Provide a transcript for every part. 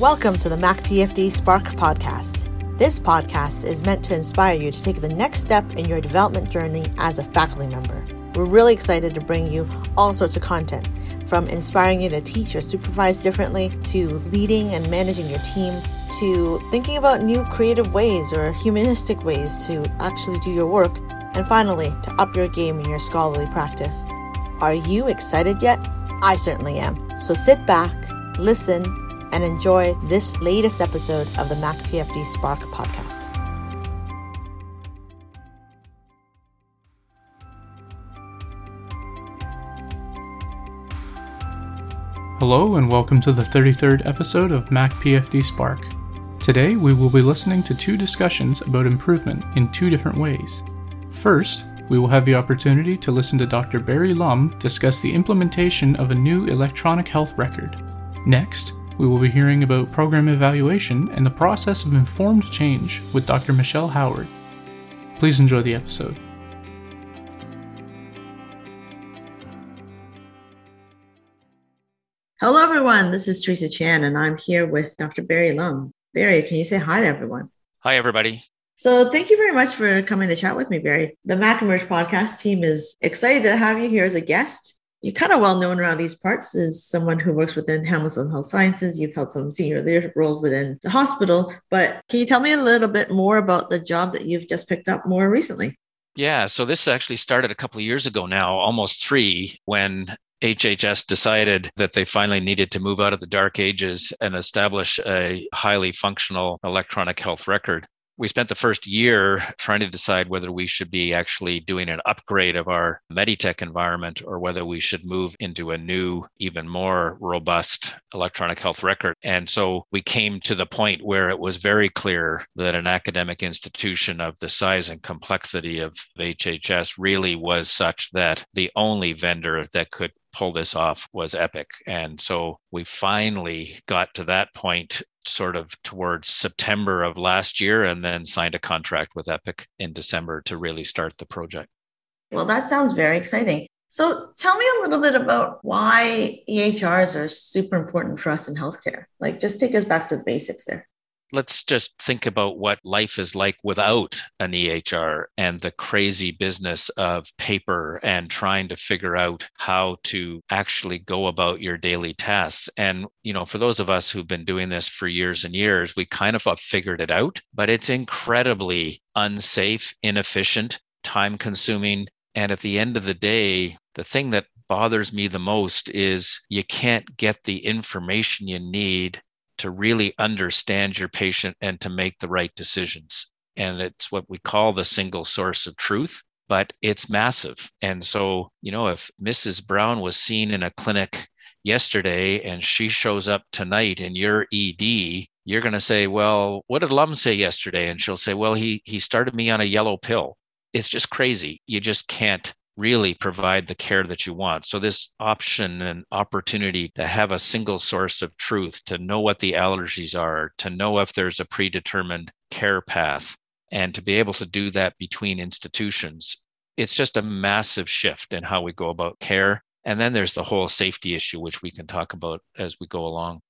Welcome to the Mac PFD Spark podcast. This podcast is meant to inspire you to take the next step in your development journey as a faculty member. We're really excited to bring you all sorts of content, from inspiring you to teach or supervise differently, to leading and managing your team, to thinking about new creative ways or humanistic ways to actually do your work, and finally, to up your game in your scholarly practice. Are you excited yet? I certainly am. So sit back, listen, and enjoy this latest episode of the Mac PFD Spark podcast. Hello, and welcome to the 33rd episode of Mac PFD Spark. Today, we will be listening to two discussions about improvement in two different ways. First, we will have the opportunity to listen to Dr. Barry Lum discuss the implementation of a new electronic health record. Next, we will be hearing about program evaluation and the process of informed change with Dr. Michelle Howard. Please enjoy the episode. Hello, everyone. This is Teresa Chan, and I'm here with Dr. Barry Lum. Barry, can you say hi to everyone? Hi, everybody. So, thank you very much for coming to chat with me, Barry. The MacEmerge podcast team is excited to have you here as a guest. You're kind of well known around these parts as someone who works within Hamilton Health Sciences. You've held some senior leadership roles within the hospital, but can you tell me a little bit more about the job that you've just picked up more recently? Yeah, so this actually started a couple of years ago now, almost three, when HHS decided that they finally needed to move out of the dark ages and establish a highly functional electronic health record we spent the first year trying to decide whether we should be actually doing an upgrade of our Meditech environment or whether we should move into a new, even more robust electronic health record. And so we came to the point where it was very clear that an academic institution of the size and complexity of HHS really was such that the only vendor that could pull this off was Epic. And so we finally got to that point sort of towards September of last year and then signed a contract with Epic in December to really start the project. Well, that sounds very exciting. So tell me a little bit about why EHRs are super important for us in healthcare. Like, just take us back to the basics there let's just think about what life is like without an EHR and the crazy business of paper and trying to figure out how to actually go about your daily tasks. And, you know, for those of us who've been doing this for years and years, we kind of have figured it out, but it's incredibly unsafe, inefficient, time consuming. And at the end of the day, the thing that bothers me the most is you can't get the information you need to really understand your patient and to make the right decisions. And it's what we call the single source of truth, but it's massive. And so, you know, if Mrs. Brown was seen in a clinic yesterday and she shows up tonight in your ED, you're going to say, well, what did Lum say yesterday? And she'll say, well, he, he started me on a yellow pill. It's just crazy. You just can't really provide the care that you want. So, this option and opportunity to have a single source of truth, to know what the allergies are, to know if there's a predetermined care path, and to be able to do that between institutions, it's just a massive shift in how we go about care. And then there's the whole safety issue, which we can talk about as we go along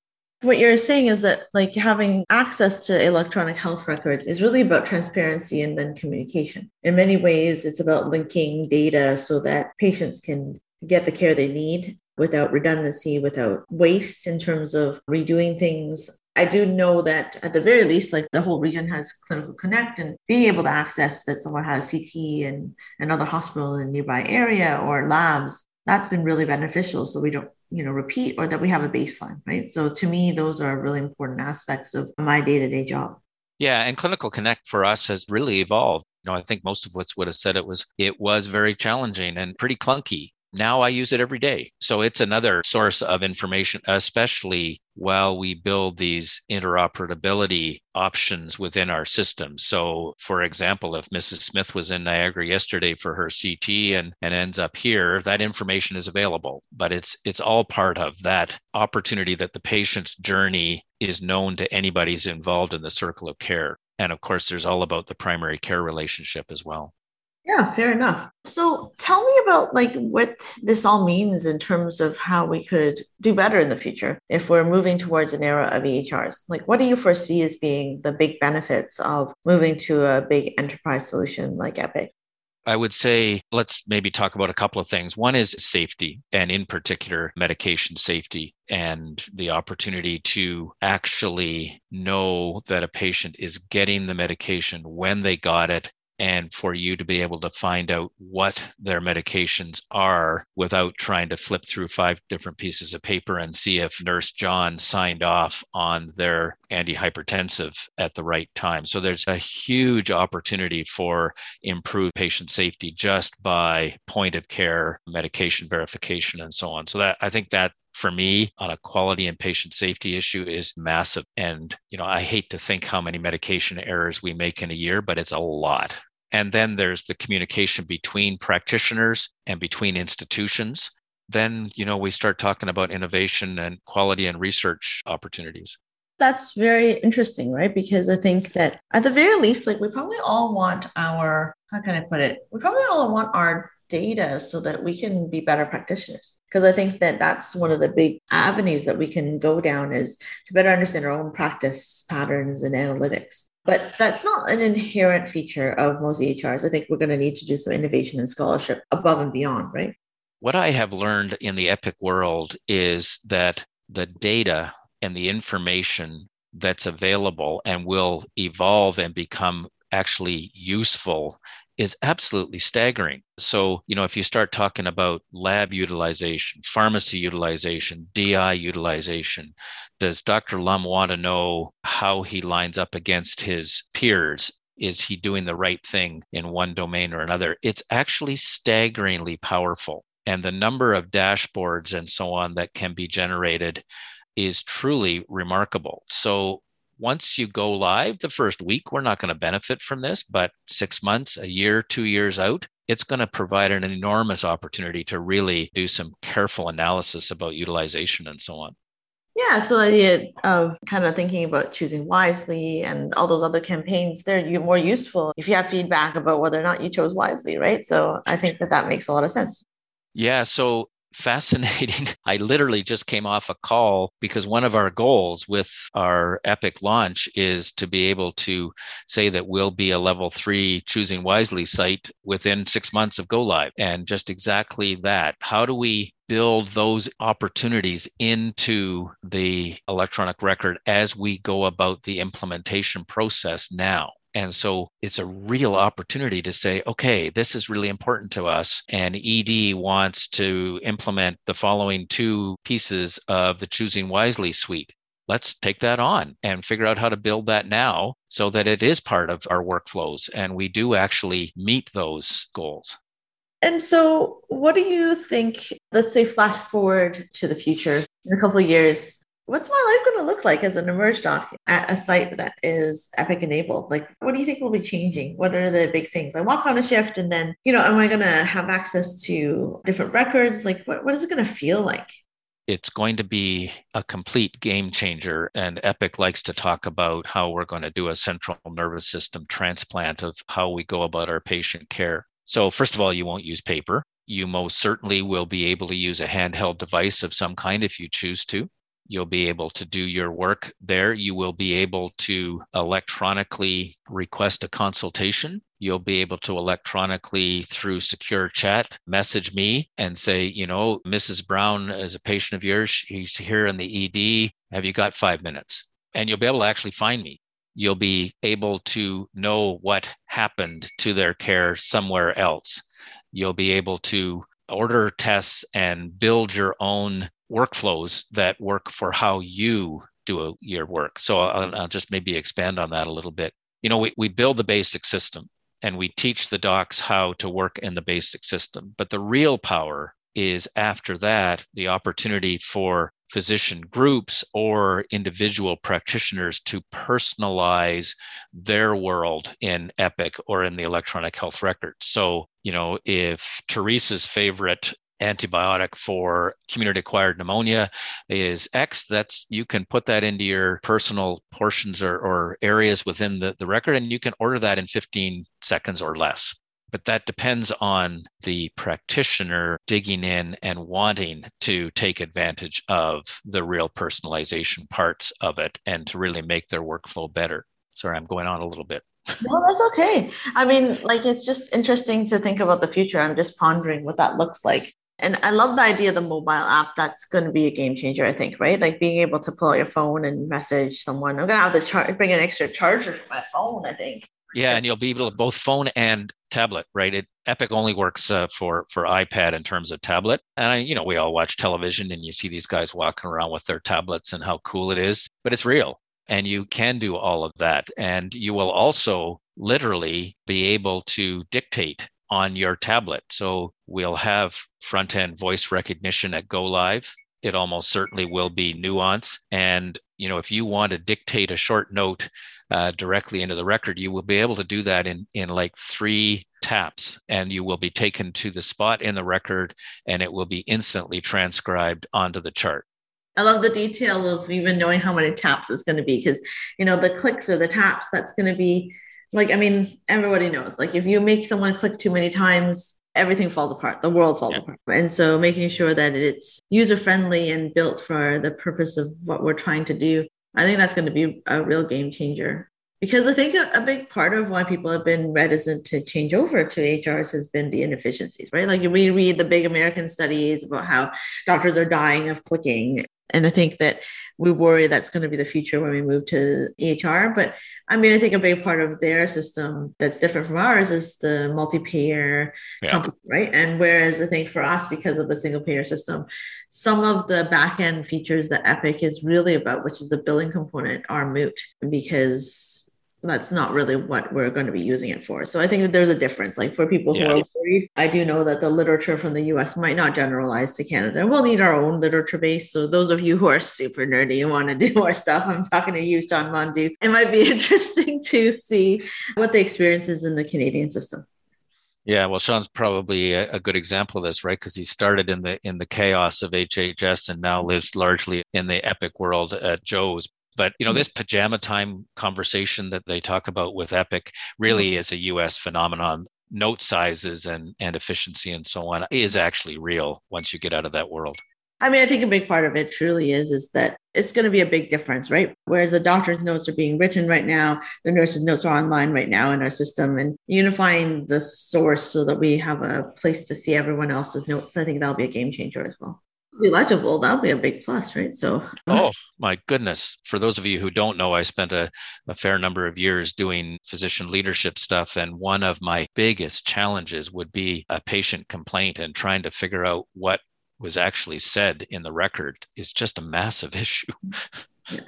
what you're saying is that like having access to electronic health records is really about transparency and then communication in many ways it's about linking data so that patients can get the care they need without redundancy without waste in terms of redoing things I do know that at the very least, like the whole region has Clinical Connect and being able to access that someone has CT and another hospital in nearby area or labs, that's been really beneficial. So we don't you know repeat or that we have a baseline right? So to me those are really important aspects of my day-to-day job. Yeah and clinical connect for us has really evolved. You know i think most of us would have said it was it was very challenging and pretty clunky now I use it every day. So it's another source of information, especially while we build these interoperability options within our system. So, for example, if Mrs. Smith was in Niagara yesterday for her CT and, and ends up here, that information is available. But it's it's all part of that opportunity that the patient's journey is known to anybody's involved in the circle of care. And of course, there's all about the primary care relationship as well. Yeah, fair enough. So tell me about like what this all means in terms of how we could do better in the future if we're moving towards an era of EHRs. Like what do you foresee as being the big benefits of moving to a big enterprise solution like Epic? I would say let's maybe talk about a couple of things. One is safety, and in particular, medication safety and the opportunity to actually know that a patient is getting the medication when they got it and for you to be able to find out what their medications are without trying to flip through five different pieces of paper and see if nurse John signed off on their antihypertensive at the right time. So there's a huge opportunity for improved patient safety just by point of care medication verification and so on. So that I think that for me on a quality and patient safety issue is massive. And, you know, I hate to think how many medication errors we make in a year, but it's a lot. And then there's the communication between practitioners and between institutions. Then, you know, we start talking about innovation and quality and research opportunities. That's very interesting, right? Because I think that at the very least, like we probably all want our, how can I put it? We probably all want our data so that we can be better practitioners. Because i think that that's one of the big avenues that we can go down is to better understand our own practice patterns and analytics. But that's not an inherent feature of most ehrs i think we're going to need to do some innovation and scholarship above and beyond right? What i have learned in the epic world is that the data and the information that's available and will evolve and become actually useful is absolutely staggering. So, you know, if you start talking about lab utilization, pharmacy utilization, DI utilization, does Dr. Lum want to know how he lines up against his peers? Is he doing the right thing in one domain or another? It's actually staggeringly powerful. And the number of dashboards and so on that can be generated is truly remarkable. So, once you go live the first week, we're not going to benefit from this, but six months, a year, two years out, it's going to provide an enormous opportunity to really do some careful analysis about utilization and so on. Yeah, so the idea of kind of thinking about choosing wisely and all those other campaigns, they're more useful if you have feedback about whether or not you chose wisely, right? So I think that that makes a lot of sense. Yeah, so fascinating. I literally just came off a call because one of our goals with our Epic launch is to be able to say that we'll be a level three choosing wisely site within six months of go live. And just exactly that. How do we build those opportunities into the electronic record as we go about the implementation process now? And so it's a real opportunity to say, okay, this is really important to us. And ED wants to implement the following two pieces of the Choosing Wisely suite. Let's take that on and figure out how to build that now so that it is part of our workflows and we do actually meet those goals. And so, what do you think? Let's say, flash forward to the future in a couple of years what's my life going to look like as an emerge doc at a site that is epic enabled like what do you think will be changing what are the big things i walk on a shift and then you know am i going to have access to different records like what, what is it going to feel like it's going to be a complete game changer. And Epic likes to talk about how we're going to do a central nervous system transplant of how we go about our patient care. So, first of all, you won't use paper. You most certainly will be able to use a handheld device of some kind if you choose to. You'll be able to do your work there. You will be able to electronically request a consultation. You'll be able to electronically, through secure chat, message me and say, you know, Mrs. Brown is a patient of yours. She's here in the ED. Have you got five minutes? And you'll be able to actually find me. You'll be able to know what happened to their care somewhere else. You'll be able to order tests and build your own workflows that work for how you do a, your work. So I'll, I'll, just maybe expand on that a little bit. You know, we, we build the basic system and we teach the docs how to work in the basic system. But the real power is after that, the opportunity for physician groups or individual practitioners to personalize their world in Epic or in the electronic health record. So, you know, if Teresa's favorite antibiotic for community acquired pneumonia is X. That's you can put that into your personal portions or, or areas within the, the record, and you can order that in 15 seconds or less. but that depends on the practitioner digging in and wanting to take advantage of the real personalization parts of it and to really make their workflow better. Sorry, I'm going on a little bit. No, that's okay. I mean, like, it's just interesting to think about the future. I'm just pondering what that looks like. And I love the idea of the mobile app. That's going to be a game changer, I think, right? Like being able to pull out your phone and message someone. I'm going to have to char- bring an extra charger for my phone, I think. Yeah, and you'll be able to both phone and tablet, right? It Epic only works uh, for for iPad in terms of tablet. And I, you know, we all watch television and you see these guys walking around with their tablets and how cool it is, but it's real. And you can do all of that. And you will also literally be able to dictate on your tablet. So we'll have front end voice recognition at Go Live. It almost certainly will be Nuance. And, you know, if you want to dictate a short note uh, directly into the record, you will be able to do that in, in like three taps and you will be taken to the spot in the record and it will be instantly transcribed onto the chart. I love the detail of even knowing how many taps is going to be because, you know, the clicks or the taps, that's going to be like, I mean, everybody knows, like, if you make someone click too many times, everything falls apart the world falls yeah. apart and so making sure that it's user friendly and built for the purpose of what we're trying to do I think that's going to be a real game changer because I think a, a, big part of why people have been reticent to change over to HRs has been the inefficiencies, right? Like we read the big American studies about how doctors are dying of clicking. And I think that we worry that's going to be the future when we move to EHR. But I mean, I think a big part of their system that's different from ours is the multi-payer, yeah. company, right? And whereas I think for us, because of the single payer system, some of the back end features that Epic is really about, which is the billing component, are moot because that's not really what we're going to be using it for. So I think that there's a difference. Like for people yeah. who are worried, I do know that the literature from the US might not generalize to Canada. We'll need our own literature base. So those of you who are super nerdy and want to do more stuff, I'm talking to you, Shawn Mondoux. It might be interesting to see what the experience is in the Canadian system. Yeah, well, Shawn's probably a, a good example of this, right? Because he started in the in the chaos of HHS and now lives largely in the epic world at Joe's. But you know, mm-hmm. this pajama time conversation that they talk about with Epic really mm-hmm. is a U.S. phenomenon. Note sizes and and efficiency and so on is actually real once you get out of that world. I mean, I think a big part of it truly is is that it's going to be a big difference, right? Whereas the doctor's notes are being written right now, the nurse's notes are online right now in our system, and unifying the source so that we have a place to see everyone else's notes. I think that'll be a game changer as well. Be legible, that'll be a big plus, right? So, oh my goodness! For those of you who don't know, I spent a, a fair number of years doing physician leadership stuff, and one of my biggest challenges would be a patient complaint and trying to figure out what was actually said in the record is just a massive issue. yeah.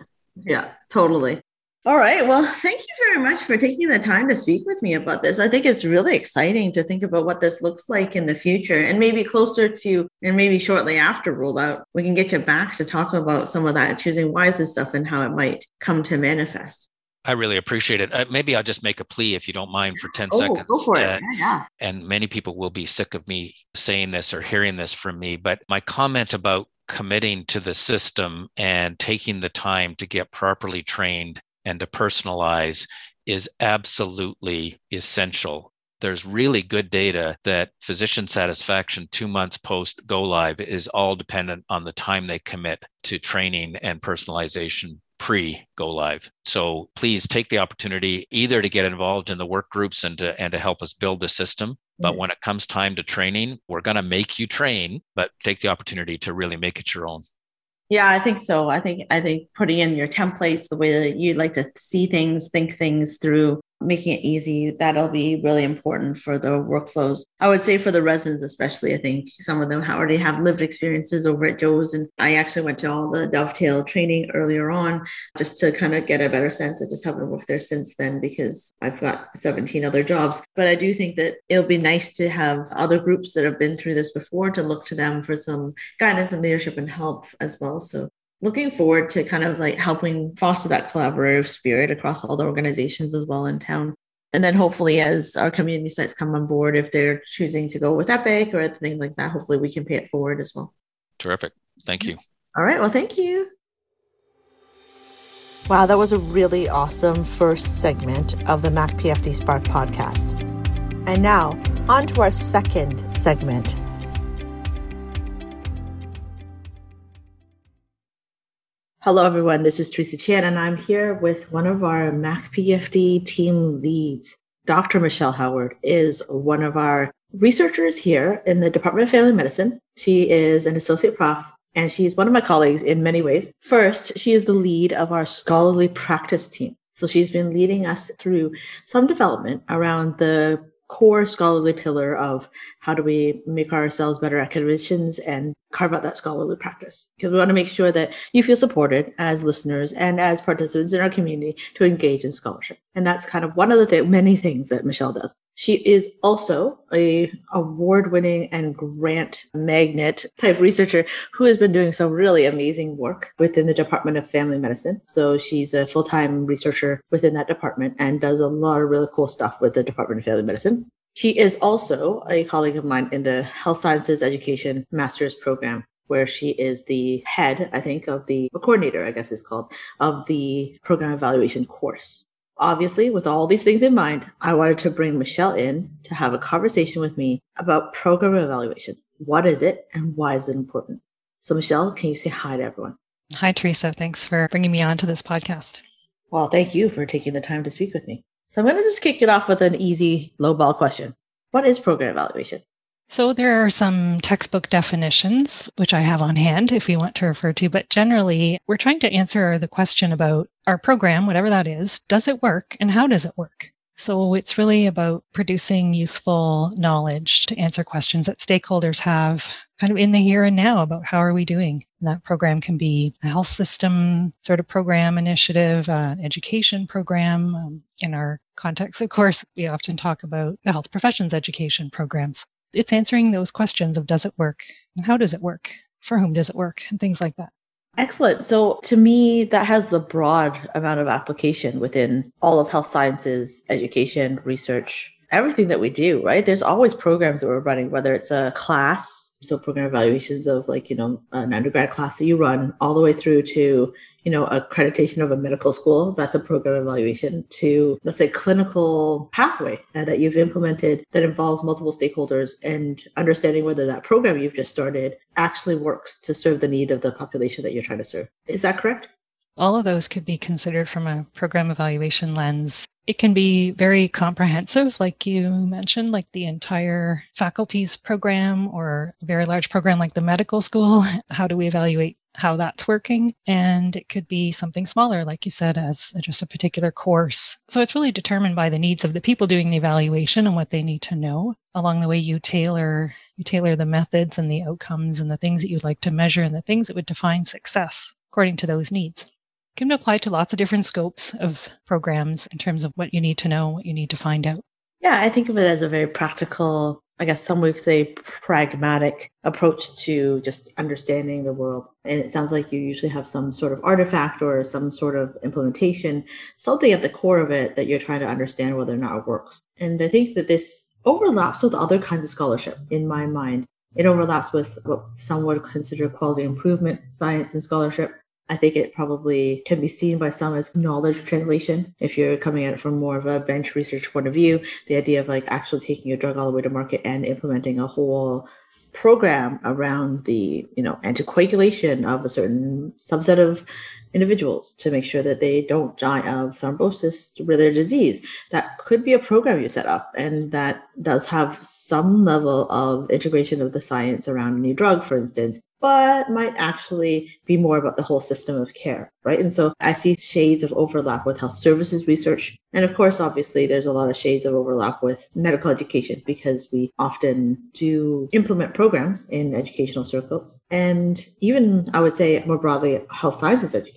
yeah, totally. All right. Well, thank you very much for taking the time to speak with me about this. I think it's really exciting to think about what this looks like in the future and maybe closer to, and maybe shortly after rollout, we can get you back to talk about some of that choosing wisely stuff and how it might come to manifest. I really appreciate it. Uh, maybe I'll just make a plea, if you don't mind, for 10 oh, seconds. Go for it. Uh, yeah, yeah. And many people will be sick of me saying this or hearing this from me. But my comment about committing to the system and taking the time to get properly trained and to personalize is absolutely essential. There's really good data that physician satisfaction two months post go live is all dependent on the time they commit to training and personalization pre go live. So please take the opportunity either to get involved in the work groups and to, and to help us build the system. But mm-hmm. when it comes time to training, we're going to make you train, but take the opportunity to really make it your own. Yeah, I think so. I think I think putting in your templates, the way that you like to see things, think things through, making it easy that'll be really important for the workflows. I would say for the residents especially i think some of them already have lived experiences over at joe's and i actually went to all the dovetail training earlier on just to kind of get a better sense i just haven't worked there since then because i've got 17 other jobs. But i do think that it'll be nice to have other groups that have been through this before to look to them for some guidance and leadership and help as well. So looking forward to kind of like helping foster that collaborative spirit across all the organizations as well in town. And then hopefully, as our community sites come on board, if they're choosing to go with Epic or things like that, hopefully we can pay it forward as well. Terrific. Thank you. All right. Well, thank you. Wow, that was a really awesome first segment of the Mac PFD Spark podcast. And now, on to our second segment. Hello, everyone. This is Teresa Chan, and I'm here with one of our Mac PFD team leads. Dr. Michelle Howard is one of our researchers here in the Department of Family Medicine. She is an associate prof and she's one of my colleagues in many ways. First, she is the lead of our scholarly practice team. So she's been leading us through some development around the core scholarly pillar of how do we make ourselves better academicians and carve out that scholarly practice. Because we want to make sure that you feel supported as listeners and as participants in our community to engage in scholarship. And that's kind of one of the th- many things that michelle does. She is also a award-winning and grant magnet type researcher who has been doing some really amazing work within the department of family medicine. So she's a full-time researcher within that department and does a lot of really cool stuff with the department of family medicine she is also a colleague of mine in the Health Sciences Education Master's Program, where she is the head, I think, of the coordinator, I guess is called, of the program evaluation course. Obviously, with all these things in mind, I wanted to bring Michelle in to have a conversation with me about program evaluation. What is it and why is it important? So, Michelle, can you say hi to everyone? Hi, Teresa. Thanks for bringing me on to this podcast. Well, thank you for taking the time to speak with me. So I'm going to just kick it off with an easy lowball question. What is program evaluation? So there are some textbook definitions, which I have on hand if you want to refer to, but generally we're trying to answer the question about our program, whatever that is, does it work and how does it work? So it's really about producing useful knowledge to answer questions that stakeholders have kind of in the here and now about how are we doing. And that program can be a health system sort of program initiative, uh, education program. Um, in our context, of course, we often talk about the health professions education programs. It's answering those questions of does it work and how does it work? For whom does it work? And things like that. Excellent. So to me, that has the broad amount of application within all of health sciences, education, research, everything that we do, right? There's always programs that we're running, whether it's a class, so program evaluations of like, you know, an undergrad class that you run all the way through to you know, accreditation of a medical school, that's a program evaluation, to let's say clinical pathway uh, that you've implemented that involves multiple stakeholders and understanding whether that program you've just started actually works to serve the need of the population that you're trying to serve. Is that correct? All of those could be considered from a program evaluation lens. It can be very comprehensive, like you mentioned, like the entire faculty's program or a very large program like the medical school. How do we evaluate how that's working. And it could be something smaller, like you said, as just a particular course. So it's really determined by the needs of the people doing the evaluation and what they need to know. Along the way, you tailor you tailor the methods and the outcomes and the things that you'd like to measure and the things that would define success according to those needs. Can apply to lots of different scopes of programs in terms of what you need to know, what you need to find out. Yeah, I think of it as a very practical I guess some would say pragmatic approach to just understanding the world. And it sounds like you usually have some sort of artifact or some sort of implementation, something at the core of it that you're trying to understand whether or not it works. And I think that this overlaps with other kinds of scholarship in my mind. It overlaps with what some would consider quality improvement science and scholarship. I think it probably can be seen by some as knowledge translation. If you're coming at it from more of a bench research point of view, the idea of like actually taking a drug all the way to market and implementing a whole program around the you know anticoagulation of a certain subset of individuals to make sure that they don't die of thrombosis with their disease. That could be a program you set up, and that does have some level of integration of the science around a new drug, for instance, but might actually be more about the whole system of care, right? And so I see shades of overlap with health services research. And of course, obviously, there's a lot of shades of overlap with medical education because we often do implement programs in educational circles. And even, I would say, more broadly, health sciences education,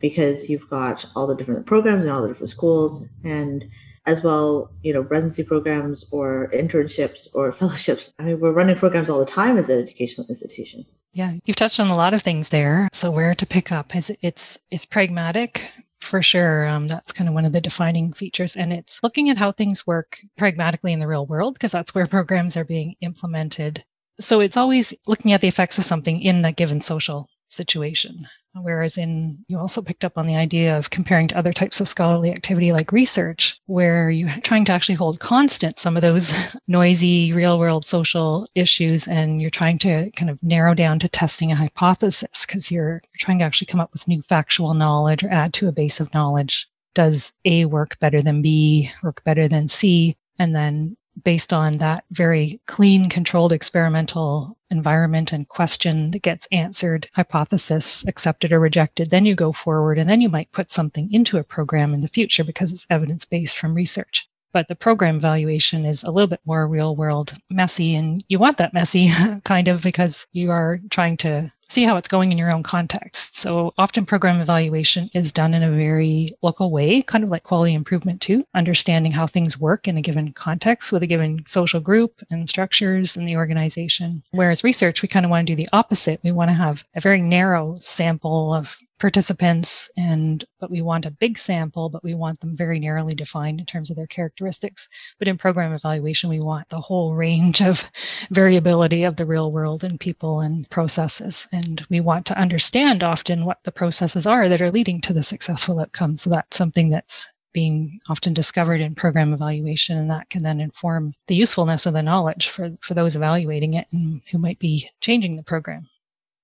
because you've got all the different programs and all the different schools. And as well, you know, residency programs or internships or fellowships. I mean, we're running programs all the time as an educational institution. Yeah, you've touched on a lot of things there. So where to pick up is it's it's pragmatic for sure. Um, that's kind of one of the defining features, and it's looking at how things work pragmatically in the real world because that's where programs are being implemented. So it's always looking at the effects of something in that given social situation. Whereas in, you also picked up on the idea of comparing to other types of scholarly activity like research, where you're trying to actually hold constant some of those noisy real world social issues and you're trying to kind of narrow down to testing a hypothesis because you're trying to actually come up with new factual knowledge or add to a base of knowledge. Does A work better than B, work better than C? And then based on that very clean, controlled experimental environment and question that gets answered, hypothesis accepted or rejected, then you go forward and then you might put something into a program in the future because it's evidence based from research. But the program evaluation is a little bit more real world messy, and you want that messy kind of because you are trying to see how it's going in your own context. So often program evaluation is done in a very local way, kind of like quality improvement too, understanding how things work in a given context with a given social group and structures in the organization. Whereas research, we kind of want to do the opposite. We want to have a very narrow sample of participants and but we want a big sample but we want them very narrowly defined in terms of their characteristics but in program evaluation we want the whole range of variability of the real world and people and processes and we want to understand often what the processes are that are leading to the successful outcome. So that's something that's being often discovered in program evaluation and that can then inform the usefulness of the knowledge for, for those evaluating it and who might be changing the program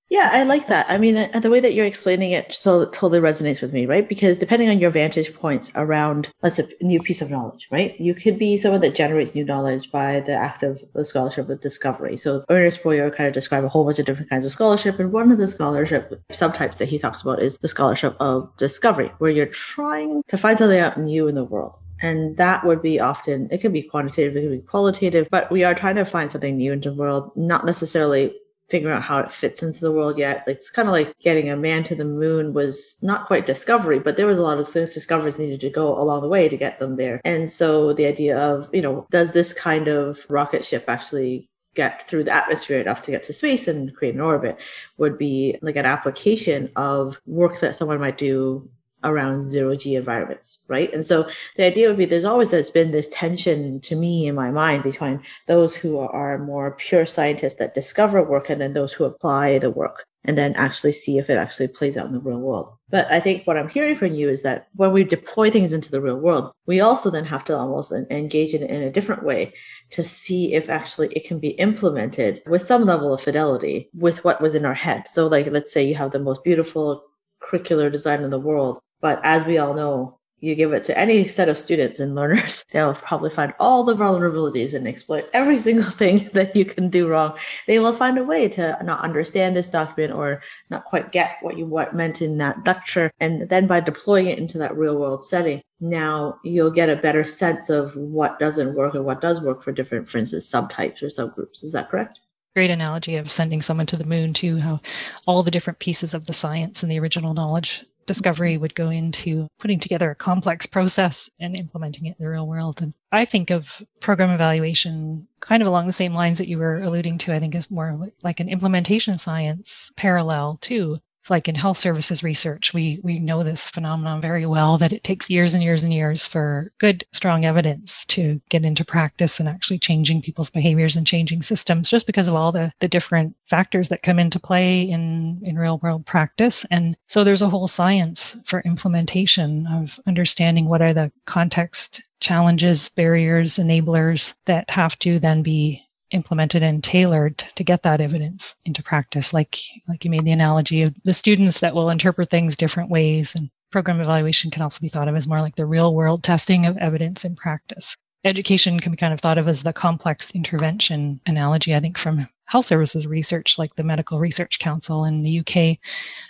yeah, I like that. I mean, uh, the way that you're explaining it so it totally resonates with me, right? Because depending on your vantage points around, let's a new piece of knowledge, right? You could be someone that generates new knowledge by the act of the scholarship of discovery. So Ernest Boyer kind of described a whole bunch of different kinds of scholarship, and one of the scholarship subtypes that he talks about is the scholarship of discovery, where you're trying to find something out new in the world. And that would be often, it can be quantitative, it can be qualitative, but we are trying to find something new into the world, not necessarily figuring out how it fits into the world yet. It's kind of like getting a man to the moon was not quite discovery, but there was a lot of discoveries needed to go along the way to get them there. And so the idea of, you know, does this kind of rocket ship actually get through the atmosphere enough to get to space and create an orbit would be like an application of work that someone might do around zero G environments, right? And so the idea would be there's always there's been this tension to me in my mind between those who are more pure scientists that discover work and then those who apply the work and then actually see if it actually plays out in the real world. But I think what I'm hearing from you is that when we deploy things into the real world, we also then have to almost engage in in a different way to see if actually it can be implemented with some level of fidelity with what was in our head. So, like, let's say you have the most beautiful curricular design in the world, but as we all know, you give it to any set of students and learners, they'll probably find all the vulnerabilities and exploit every single thing that you can do wrong. They will find a way to not understand this document or not quite get what you meant in that lecture. And then by deploying it into that real world setting, now you'll get a better sense of what doesn't work and what does work for different, for instance, subtypes or subgroups. Is that correct? Great analogy of sending someone to the moon, too, how all the different pieces of the science and the original knowledge discovery would go into putting together a complex process and implementing it in the real world. And I think of program evaluation kind of along the same lines that you were alluding to. I think is more like an implementation science parallel too. It's like in health services research, we we know this phenomenon very well that it takes years and years and years for good, strong evidence to get into practice and actually changing people's behaviors and changing systems just because of all the, the different factors that come into play in, in real world practice. And so there's a whole science for implementation of understanding what are the context challenges, barriers, enablers that have to then be implemented and tailored to get that evidence into practice. Like like you made the analogy of the students that will interpret things different ways and program evaluation can also be thought of as more like the real world testing of evidence in practice. Education can be kind of thought of as the complex intervention analogy i think from health services research, like the Medical Research Council in the UK,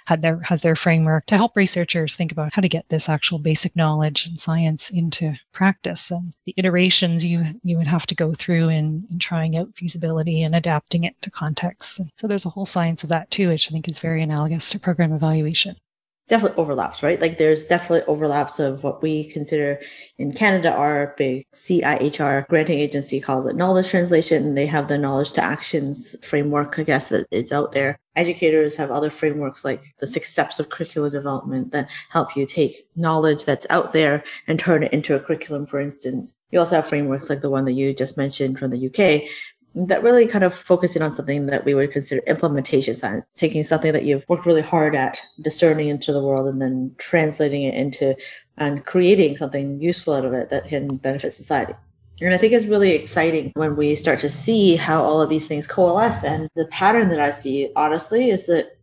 had their has their framework to help researchers think about how to get this actual basic knowledge and science into practice and the iterations you you would have to go through in, in trying out feasibility and adapting it to contexts. And so there's a whole science of that too, which I think is very analogous to program evaluation definitely overlaps, right? Like there's definitely overlaps of what we consider in Canada our big CIHR granting agency calls it knowledge translation. They have the knowledge to actions framework, I guess, that is out there. Educators have other frameworks like the six steps of curricular development that help you take knowledge that's out there and turn it into a curriculum, for instance. You also have frameworks like the one that you just mentioned from the UK that really kind of focusing on something that we would consider implementation science, taking something that you've worked really hard at, discerning into the world, and then translating it into and creating something useful out of it that can benefit society. And I think it's really exciting when we start to see how all of these things coalesce. And the pattern that I see, honestly, is that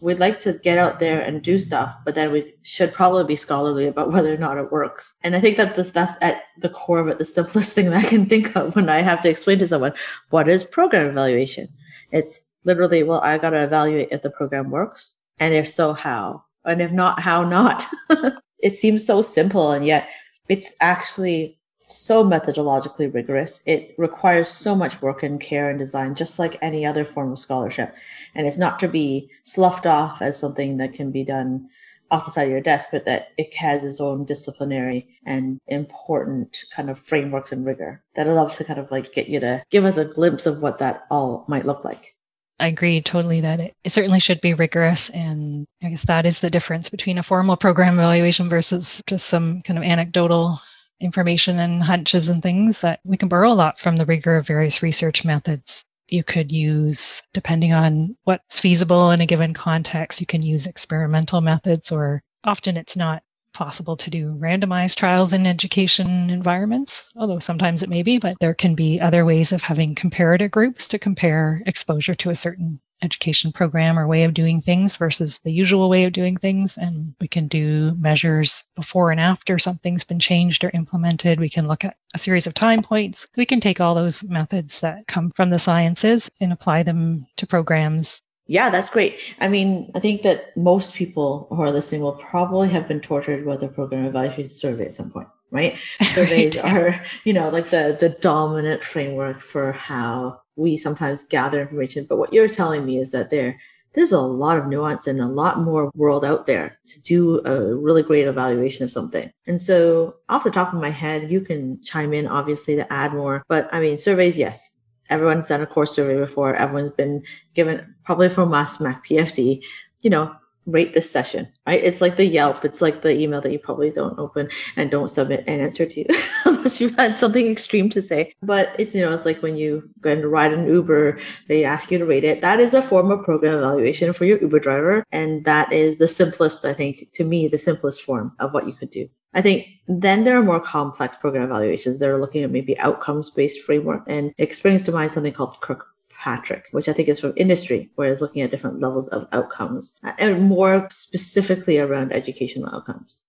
we'd like to get out there and do stuff, but then we should probably be scholarly about whether or not it works. And I think that this that's at the core of it, the simplest thing that I can think of when I have to explain to someone what is program evaluation. It's literally, well, I gotta evaluate if the program works, and if so, how, and if not, how not. it seems so simple, and yet it's actually so methodologically rigorous. It requires so much work and care and design, just like any other form of scholarship. And it's not to be sloughed off as something that can be done off the side of your desk, but that it has its own disciplinary and important kind of frameworks and rigor that love to kind of like get you to give us a glimpse of what that all might look like. I agree totally that it, certainly should be rigorous. And I guess that is the difference between a formal program evaluation versus just some kind of anecdotal information and hunches and things that we can borrow a lot from the rigor of various research methods. You could use, depending on what's feasible in a given context, you can use experimental methods, or often it's not possible to do randomized trials in education environments, although sometimes it may be, but there can be other ways of having comparator groups to compare exposure to a certain education program or way of doing things versus the usual way of doing things. And we can do measures before and after something's been changed or implemented. We can look at a series of time points. We can take all those methods that come from the sciences and apply them to programs. Yeah, that's great. I mean, I think that most people who are listening will probably have been tortured with a program advisory survey at some point right surveys right. are you know like the the dominant framework for how we sometimes gather information. But what you're telling me is that there there's a lot of nuance and a lot more world out there to do a really great evaluation of something. And so off the top of my head, you can chime in obviously to add more. But I mean surveys, yes. Everyone's done a course survey before. Everyone's been given probably from us, Mac PFD, you know, rate this session, right? It's like the Yelp. It's like the email that you probably don't open and don't submit an answer to unless you've had something extreme to say. But it's, you know, it's like when you go and ride an Uber, they ask you to rate it. That is a form of program evaluation for your Uber driver. And that is the simplest, I think, to me, the simplest form of what you could do. I think then there are more complex program evaluations that are looking at maybe outcomes based framework and brings to mind something called Kirkpatrick, which I think is from industry, where it's looking at different levels of outcomes uh, and more specifically around educational outcomes.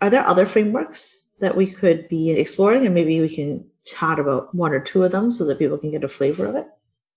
Are there other frameworks that we could be exploring and maybe we can chat about one or two of them so that people can get a flavor of it?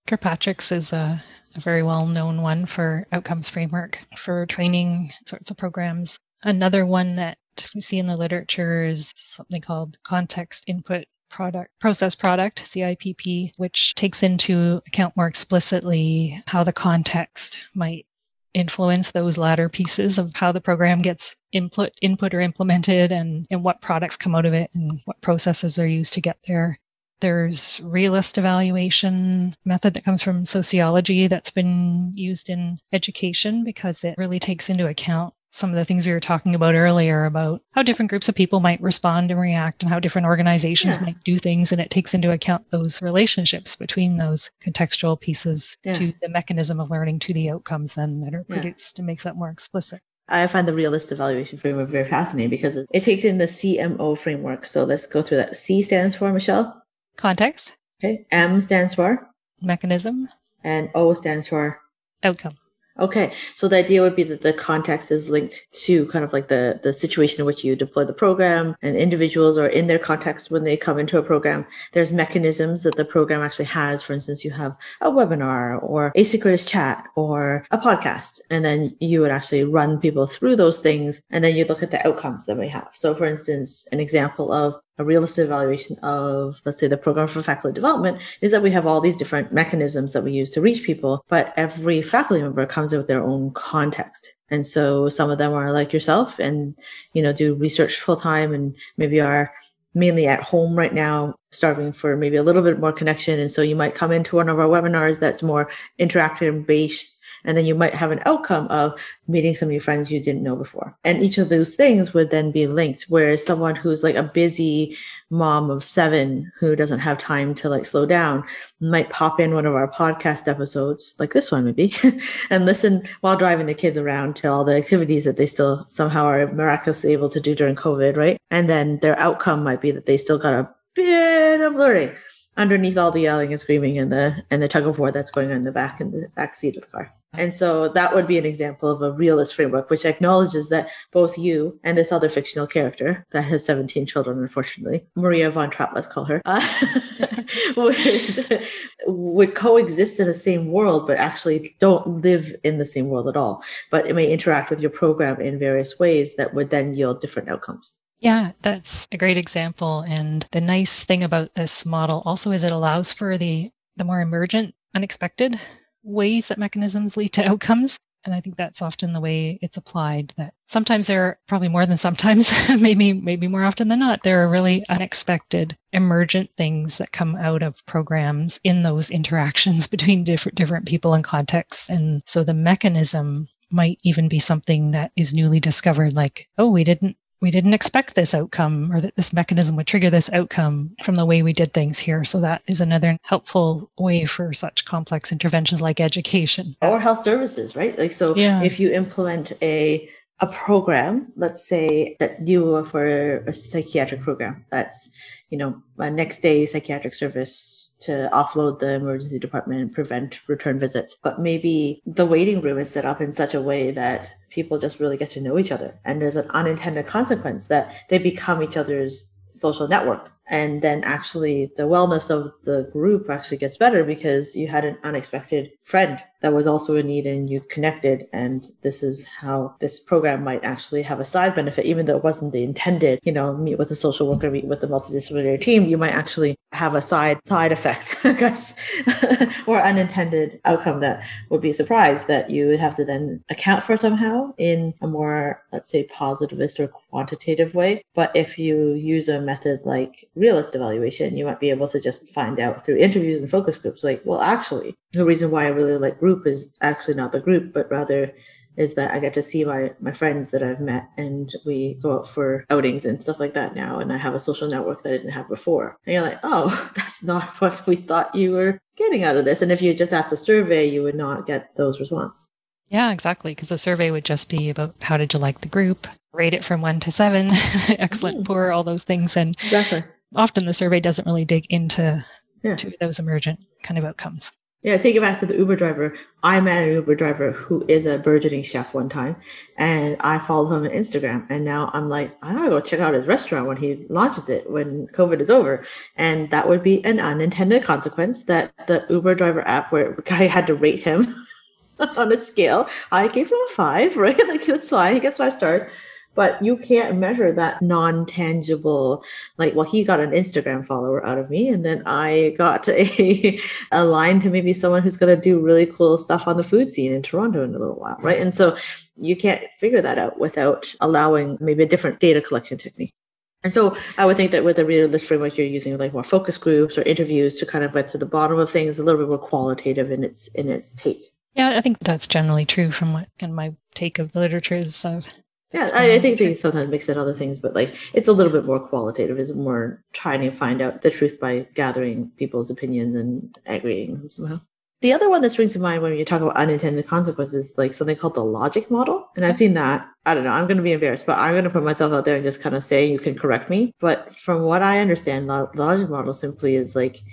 Kirkpatrick's is a, a very well known one for outcomes framework for training sorts of programs. Another one that we see in the literature is something called context input product process product CIPP which takes into account more explicitly how the context might influence those latter pieces of how the program gets input input or implemented and, and what products come out of it and what processes are used to get there. There's realist evaluation method that comes from sociology that's been used in education because it really takes into account some of the things we were talking about earlier about how different groups of people might respond and react and how different organizations yeah. might do things. And it takes into account those relationships between those contextual pieces yeah. to the mechanism of learning to the outcomes then that are produced yeah. and makes that more explicit. I find the realist evaluation framework very fascinating because it takes in the CMO framework. So let's go through that. C stands for Michelle? Context. Okay. M stands for? Mechanism. And O stands for? Outcome. Okay, so the idea would be that the context is linked to kind of like the the situation in which you deploy the program, and individuals are in their context when they come into a program. There's mechanisms that the program actually has. For instance, you have a webinar or asynchronous chat or a podcast, and then you would actually run people through those things, and then you look at the outcomes that we have. So, for instance, an example of a realistic evaluation of, let's say, the program for faculty development is that we have all these different mechanisms that we use to reach people, but every faculty member comes with their own context. And so some of them are like yourself and, you know, do research full time and maybe are mainly at home right now, starving for maybe a little bit more connection. And so you might come into one of our webinars that's more interactive based And then you might have an outcome of meeting some new friends you didn't know before. And each of those things would then be linked. Whereas someone who's like a busy mom of seven who doesn't have time to like slow down might pop in one of our podcast episodes, like this one maybe, and listen while driving the kids around to all the activities that they still somehow are miraculously able to do during COVID, right? And then their outcome might be that they still got a bit of learning underneath all the yelling and screaming and the and the tug of war that's going on in the back in the back seat of the car. And so that would be an example of a realist framework, which acknowledges that both you and this other fictional character that has 17 children, unfortunately, Maria von Trapp, let's call her, uh, would, would coexist in the same world, but actually don't live in the same world at all. But it may interact with your program in various ways that would then yield different outcomes. Yeah, that's a great example. And the nice thing about this model also is it allows for the the more emergent, unexpected ways that mechanisms lead to outcomes. And I think that's often the way it's applied. That sometimes there are probably more than sometimes, maybe maybe more often than not, there are really unexpected, emergent things that come out of programs in those interactions between different different people and contexts. And so the mechanism might even be something that is newly discovered, like, oh, we didn't we didn't expect this outcome or that this mechanism would trigger this outcome from the way we did things here. So that is another helpful way for such complex interventions like education or health services, right? Like so yeah. if you implement a a program, let's say that's new for a psychiatric program, that's you know a next day psychiatric service to offload the emergency department and prevent return visits. But maybe the waiting room is set up in such a way that people just really get to know each other. And there's an unintended consequence that they become each other's social network and then actually the wellness of the group actually gets better because you had an unexpected friend that was also a need and you connected and this is how this program might actually have a side benefit. Even though it wasn't the intended you know meet with a social worker meet with the multidisciplinary team you might actually have a side side effect i guess or unintended outcome that would be a surprise that you would have to then account for somehow in a more let's say positivist or quantitative way. But if you use a method like realist evaluation, you might be able to just find out through interviews and focus groups, like, well, actually, the reason why I really like group is actually not the group, but rather is that I get to see my my friends that I've met and we go out for outings and stuff like that now and I have a social network that I didn't have before. And you're like, oh, that's not what we thought you were getting out of this. And if you just asked a survey, you would not get those responses. Yeah, exactly. Because the survey would just be about how did you like the group, rate it from one to seven, excellent, mm. poor, all those things. And exactly often the survey doesn't really dig into yeah. to those emergent kind of outcomes. Yeah, take it back to the Uber driver. I met an Uber driver who is a burgeoning chef one time, and I followed him on Instagram. And now I'm like, I gotta go check out his restaurant when he launches it when COVID is over. And that would be an unintended consequence that the Uber driver app, where the guy had to rate him on a scale, I gave him a five, right? Like that's fine. He gets five stars but you can't measure that non-tangible like well he got an instagram follower out of me and then i got a, a line to maybe someone who's going to do really cool stuff on the food scene in toronto in a little while right and so you can't figure that out without allowing maybe a different data collection technique and so I would think that with the realist framework, you're using like more focus groups or interviews to kind of get to the bottom of things, a little bit more qualitative in its in its take. Yeah, I think that's generally true from what kind of my take of the literature is. Uh, yeah, I, I, think they sometimes mix in other things, but like it's a little bit more qualitative. It's more trying to find out the truth by gathering people's opinions and aggregating them somehow. The other one that springs to mind when you talk about unintended consequences, like something called the logic model. And I've seen that. I don't know. I'm going to be embarrassed, but I'm going to put myself out there and just kind of say you can correct me. But from what I understand, the logic model simply is like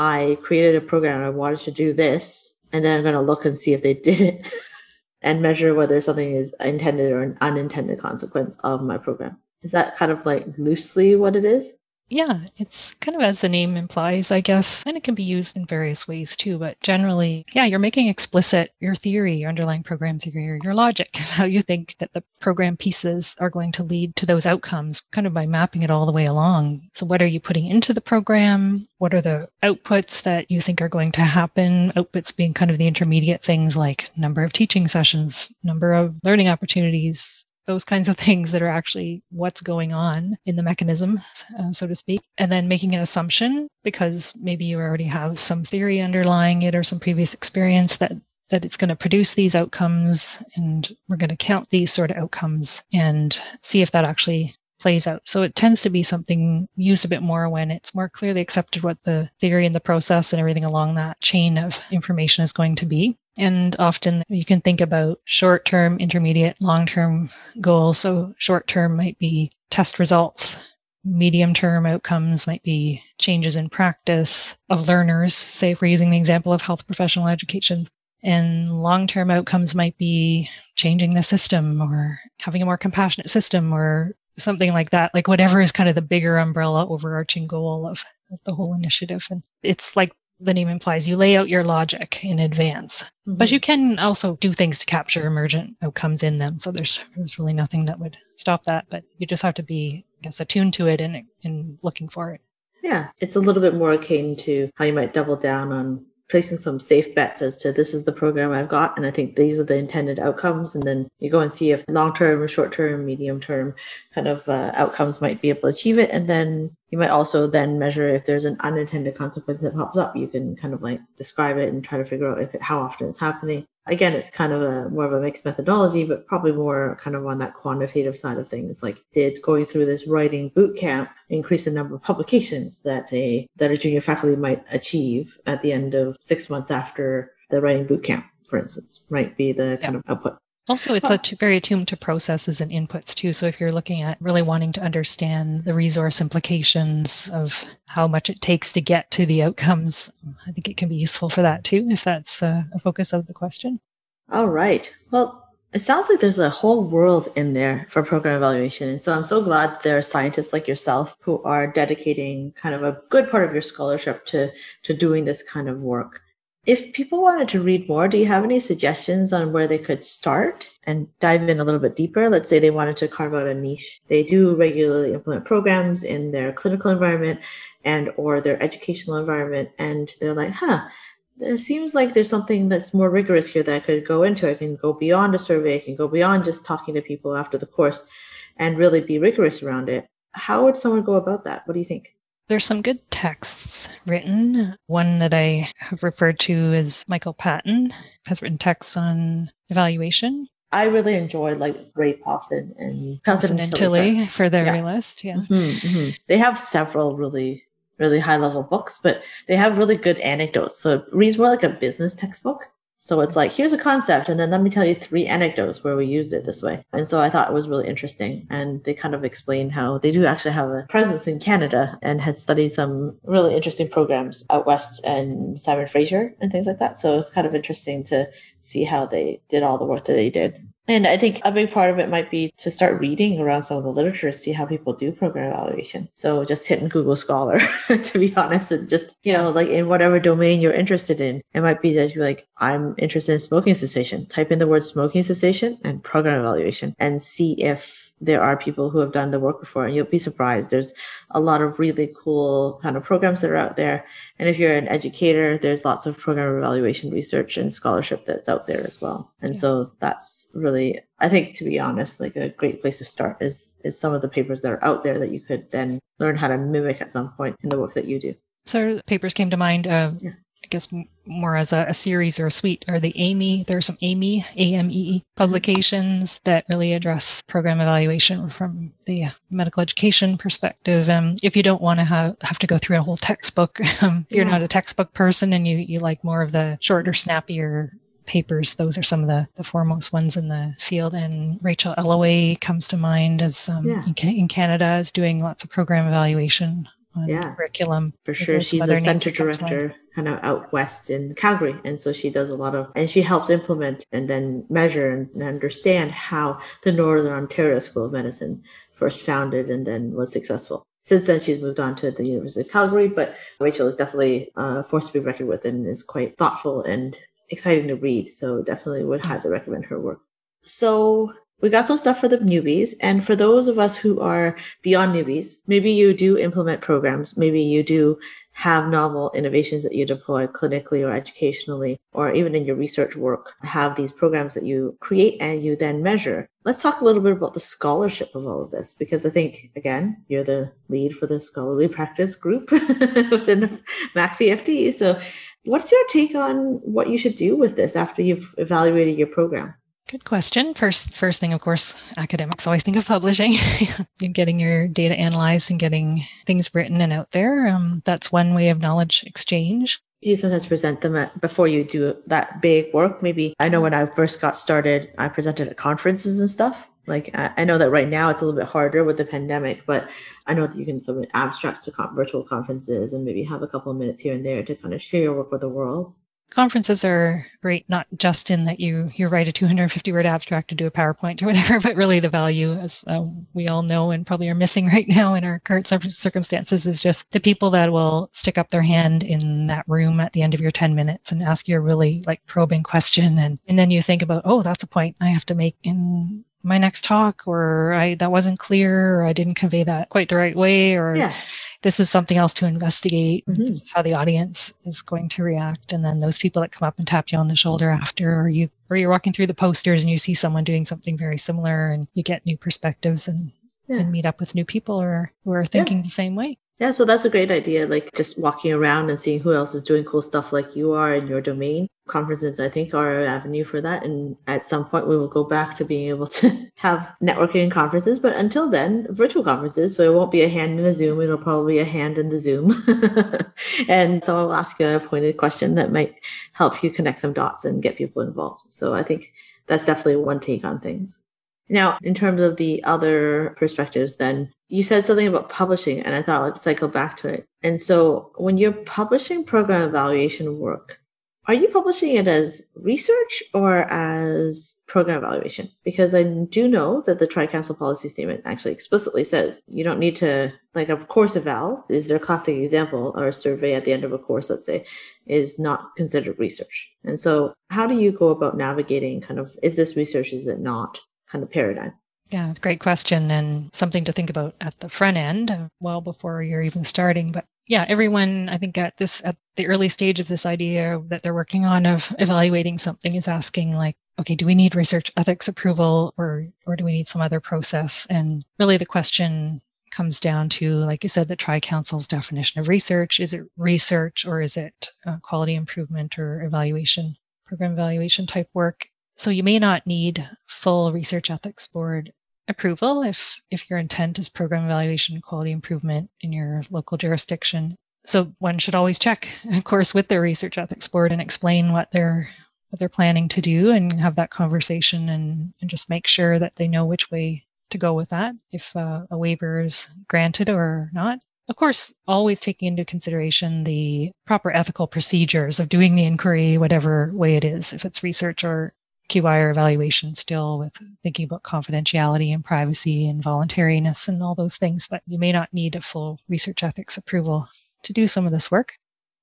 I created a program. I wanted to do this, and then I'm going to look and see if they did it. and measure whether something is intended or an unintended consequence of my program. Is that kind of like loosely what it is? Yeah, it's kind of as the name implies, I guess. And it can be used in various ways too. But generally, yeah, you're making explicit your theory, your underlying program theory, or your logic, how you think that the program pieces are going to lead to those outcomes, kind of by mapping it all the way along. So, what are you putting into the program? What are the outputs that you think are going to happen? Outputs being kind of the intermediate things like number of teaching sessions, number of learning opportunities, those kinds of things that are actually what's going on in the mechanism, uh, so to speak, and then making an assumption because maybe you already have some theory underlying it or some previous experience that that it's going to produce these outcomes and we're going to count these sort of outcomes and see if that actually plays out. So it tends to be something used a bit more when it's more clearly accepted what the theory and the process and everything along that chain of information is going to be. And often you can think about short term, intermediate, long term goals. So short term might be test results. Medium term outcomes might be changes in practice of learners, say, if we're using the example of health professional education. And long term outcomes might be changing the system or having a more compassionate system or something like that. Like whatever is kind of the bigger umbrella overarching goal of, of the whole initiative. And it's like the name implies you lay out your logic in advance mm-hmm. but you can also do things to capture emergent outcomes in them so there's there's really nothing that would stop that but you just have to be i guess attuned to it and and looking for it yeah it's a little bit more akin to how you might double down on placing some safe bets as to this is the program I've got, and I think these are the intended outcomes. And then you go and see if long term, short term, medium term kind of uh, outcomes might be able to achieve it. And then you might also then measure if there's an unintended consequence that pops up. You can kind of like describe it and try to figure out if it, how often it's happening. Again it's kind of a more of a mixed methodology but probably more kind of on that quantitative side of things. Like did going through this writing boot camp increase the number of publications that a that a junior faculty might achieve at the end of six months after the writing boot camp for instance? Might be the kind of output also, it's a very attuned to processes and inputs too. So if you're looking at really wanting to understand the resource implications of how much it takes to get to the outcomes, I think it can be useful for that too, if that's uh, a focus of the question. All right. Well, it sounds like there's a whole world in there for program evaluation. And so I'm so glad there are scientists like yourself who are dedicating kind of a good part of your scholarship to, to doing this kind of work. If people wanted to read more, do you have any suggestions on where they could start and dive in a little bit deeper? Let's say they wanted to carve out a niche. They do regularly implement programs in their clinical environment and or their educational environment and they're like, "Huh, there seems like there's something that's more rigorous here that I could go into. I can go beyond a survey, I can go beyond just talking to people after the course and really be rigorous around it." How would someone go about that? What do you think? There's some good texts written. One that I have referred to is Michael Patton has written texts on evaluation. I really enjoyed like Ray Pawson and Pawson and Tilley for their yeah. list. Yeah, mm-hmm, mm-hmm. they have several really really high level books, but they have really good anecdotes. So it reads more like a business textbook. So it's like, here's a concept, and then let me tell you three anecdotes where we used it this way. And so I thought it was really interesting. And they kind of explained how they do actually have a presence in Canada and had studied some really interesting programs out west and Simon Fraser and things like that. So it's kind of interesting to see how they did all the work that they did. And I think a big part of it might be to start reading around some of the literature, see how people do program evaluation. So just hitting Google Scholar, to be honest, and just, you know, like in whatever domain you're interested in, it might be that you're like, I'm interested in smoking cessation. Type in the word smoking cessation and program evaluation and see if there are people who have done the work before and you'll be surprised there's a lot of really cool kind of programs that are out there and if you're an educator there's lots of program evaluation research and scholarship that's out there as well and yeah. so that's really i think to be honest like a great place to start is is some of the papers that are out there that you could then learn how to mimic at some point in the work that you do so papers came to mind uh, yeah. I guess more as a, a, series or a suite are the AME. There are some AME, A-M-E publications that really address program evaluation from the medical education perspective. Um, if you don't want to have, have to go through a whole textbook, um, if you're yeah. not a textbook person and you, you like more of the shorter, snappier papers. Those are some of the, the foremost ones in the field. And Rachel Ellaway comes to mind as um, yeah. in, in, Canada is doing lots of program evaluation yeah. curriculum. For sure. She's a center director kind of out west in Calgary. And so she does a lot of, and she helped implement and then measure and understand how the Northern Ontario School of Medicine first founded and then was successful. Since then, she's moved on to the University of Calgary, but Rachel is definitely a force to be reckoned with and is quite thoughtful and exciting to read. So definitely would highly recommend her work. So we got some stuff for the newbies. And for those of us who are beyond newbies, maybe you do implement programs. Maybe you do have novel innovations that you deploy clinically or educationally, or even in your research work, have these programs that you create and you then measure. Let's talk a little bit about the scholarship of all of this, because I think, again, you're the lead for the scholarly practice group within MAC PFD. So What's your take on what you should do with this after you've evaluated your program? Good question. First, first thing, of course, academics always think of publishing, getting your data analyzed and getting things written and out there. Um, that's one way of knowledge exchange. Do you sometimes present them at, before you do that big work? Maybe I know when I first got started, I presented at conferences and stuff. Like I, know that right now it's a little bit harder with the pandemic, but I know that you can submit abstracts to virtual conferences and maybe have a couple of minutes here and there to kind of share your work with the world conferences are great not just in that you you write a 250 word abstract to do a powerpoint or whatever but really the value as uh, we all know and probably are missing right now in our current circumstances is just the people that will stick up their hand in that room at the end of your 10 minutes and ask you a really like probing question. And and then you think about oh that's a point i have to make in my next talk or I that wasn't clear or I didn't convey that quite the right way or yeah. this is something else to investigate. Mm-hmm. This is how the audience is going to react. And then those people that come up and tap you on the shoulder after or you or you're walking through the posters and you see someone doing something very similar and you get new perspectives and, yeah. and meet up with new people or who are thinking yeah. the same way. Yeah, so that's a great idea. Like just walking around and seeing who else is doing cool stuff like you are in your domain. Conferences, I think, are an avenue for that. And at some point, we will go back to being able to have networking conferences. But until then, virtual conferences. So it won't be a hand in a Zoom, it'll probably be a hand in the Zoom. and someone will ask you a pointed question that might help you connect some dots and get people involved. So I think that's definitely one take on things. Now, in terms of the other perspectives, then you said something about publishing, and I thought I'd cycle back to it. And so, when you're publishing program evaluation work, are you publishing it as research or as program evaluation? Because I do know that the Tri Council policy statement actually explicitly says you don't need to, like a course eval is their classic example, or a survey at the end of a course, let's say, is not considered research. And so, how do you go about navigating kind of is this research, is it not? Kind of paradigm? Yeah, it's a great question and something to think about at the front end, uh, well before you're even starting. But yeah, everyone, I think at this at the early stage of this idea that they're working on of evaluating something is asking like, okay, do we need research ethics approval or or do we need some other process? And really, the question comes down to, like you said, the Tri Council's definition of research. Is it research or is it uh, quality improvement or evaluation, program evaluation type work? So you may not need full research ethics board approval if if your intent is program evaluation quality improvement in your local jurisdiction. So one should always check, of course, with their research ethics board and explain what they're what they're planning to do and have that conversation and, and just make sure that they know which way to go with that if uh, a waiver is granted or not. Of course, always taking into consideration the proper ethical procedures of doing the inquiry, whatever way it is, if it's research or QI or evaluation still with thinking about confidentiality and privacy and voluntariness and all those things, but you may not need a full research ethics approval to do some of this work.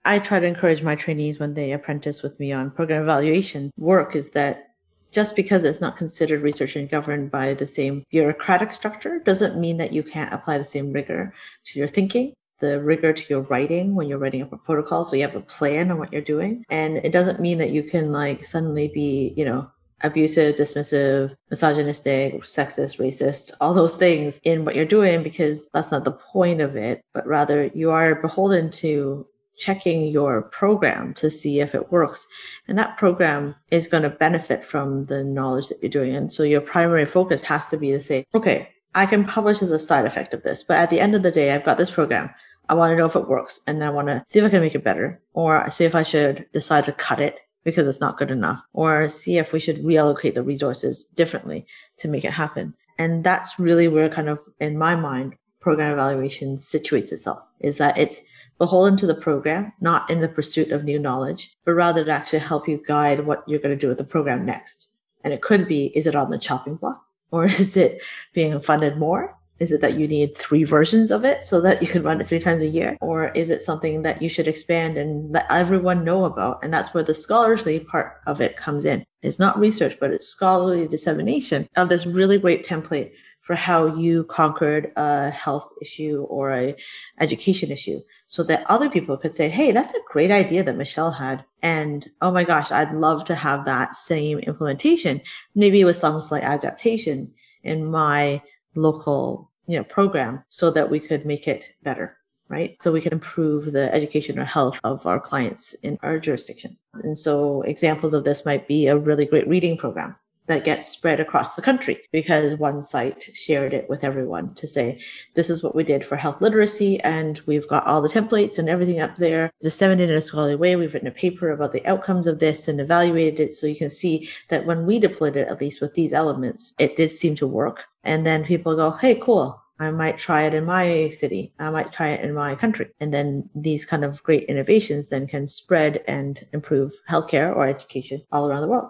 I try to encourage my trainees when they apprentice with me on program evaluation work is that just because it's not considered research and governed by the same bureaucratic structure doesn't mean that you can't apply the same rigor to your thinking the rigor to your writing when you're writing up a protocol so you have a plan on what you're doing and it doesn't mean that you can like suddenly be you know abusive, dismissive, misogynistic, sexist, racist, all those things in what you're doing because that's not the point of it, but rather you are beholden to checking your program to see if it works. And that program is going to benefit from the knowledge that you're doing. And so your primary focus has to be to say, okay, I can publish as a side effect of this, but at the end of the day, I've got this program. I want to know if it works and I want to see if I can make it better or see if I should decide to cut it because it's not good enough, or see if we should reallocate the resources differently to make it happen. And that's really where kind of, in my mind, program evaluation situates itself is that it's beholden to the program, not in the pursuit of new knowledge, but rather to actually help you guide what you're going to do with the program next. And it could be, is it on the chopping block or is it being funded more? Is it that you need three versions of it so that you can run it three times a year? Or is it something that you should expand and let everyone know about? And that's where the scholarly part of it comes in. It's not research, but it's scholarly dissemination of this really great template for how you conquered a health issue or a education issue so that other people could say, Hey, that's a great idea that Michelle had. And oh my gosh, I'd love to have that same implementation, maybe with some slight adaptations in my local you know program so that we could make it better right? So we can improve the education or health of our clients in our jurisdiction. And so examples of this might be a really great reading program that gets spread across the country because one site shared it with everyone to say, this is what we did for health literacy. And we've got all the templates and everything up there disseminated in a scholarly way. We've written a paper about the outcomes of this and evaluated it. So you can see that when we deployed it, at least with these elements, it did seem to work. And then people go, hey, cool. I might try it in my city. I might try it in my country. And then these kind of great innovations then can spread and improve healthcare or education all around the world.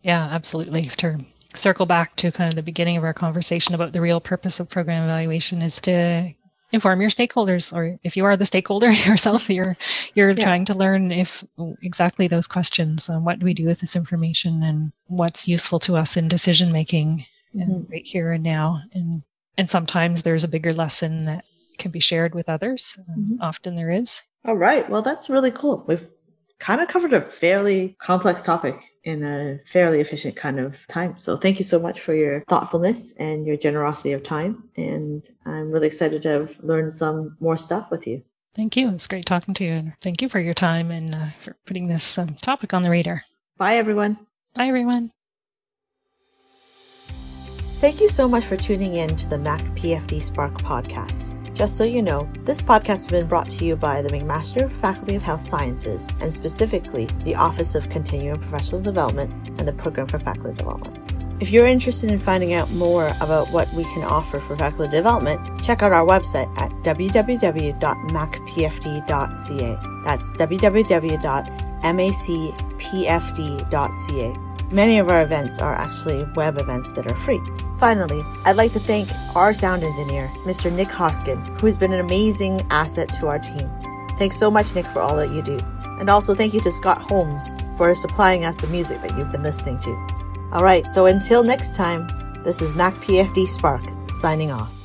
Yeah, absolutely. To circle back to kind of the beginning of our conversation about the real purpose of program evaluation is to inform your stakeholders or if you are the stakeholder yourself you're you're yeah. trying to learn if exactly those questions um, what do we do with this information and what's useful to us in decision making mm-hmm. right here and now and and sometimes there's a bigger lesson that can be shared with others um, mm-hmm. often there is all right well that's really cool we've kind of covered a fairly complex topic in a fairly efficient kind of time. So thank you so much for your thoughtfulness and your generosity of time. And I'm really excited to have learned some more stuff with you. Thank you. It's great talking to you. And thank you for your time and uh, for putting this um, topic on the radar. Bye, everyone. Bye, everyone. Thank you so much for tuning in to the Mac PFD Spark podcast. Just so you know, this podcast has been brought to you by the McMaster Faculty of Health Sciences and specifically the Office of Continuing Professional Development and the Program for Faculty Development. If you're interested in finding out more about what we can offer for faculty development, check out our website at www.macpfd.ca. That's www.macpfd.ca. Many of our events are actually web events that are free. Finally, I'd like to thank our sound engineer, Mr. Nick Hoskin, who has been an amazing asset to our team. Thanks so much, Nick, for all that you do. And also thank you to Scott Holmes for supplying us the music that you've been listening to. All right, so until next time, this is Mac PFD Spark signing off.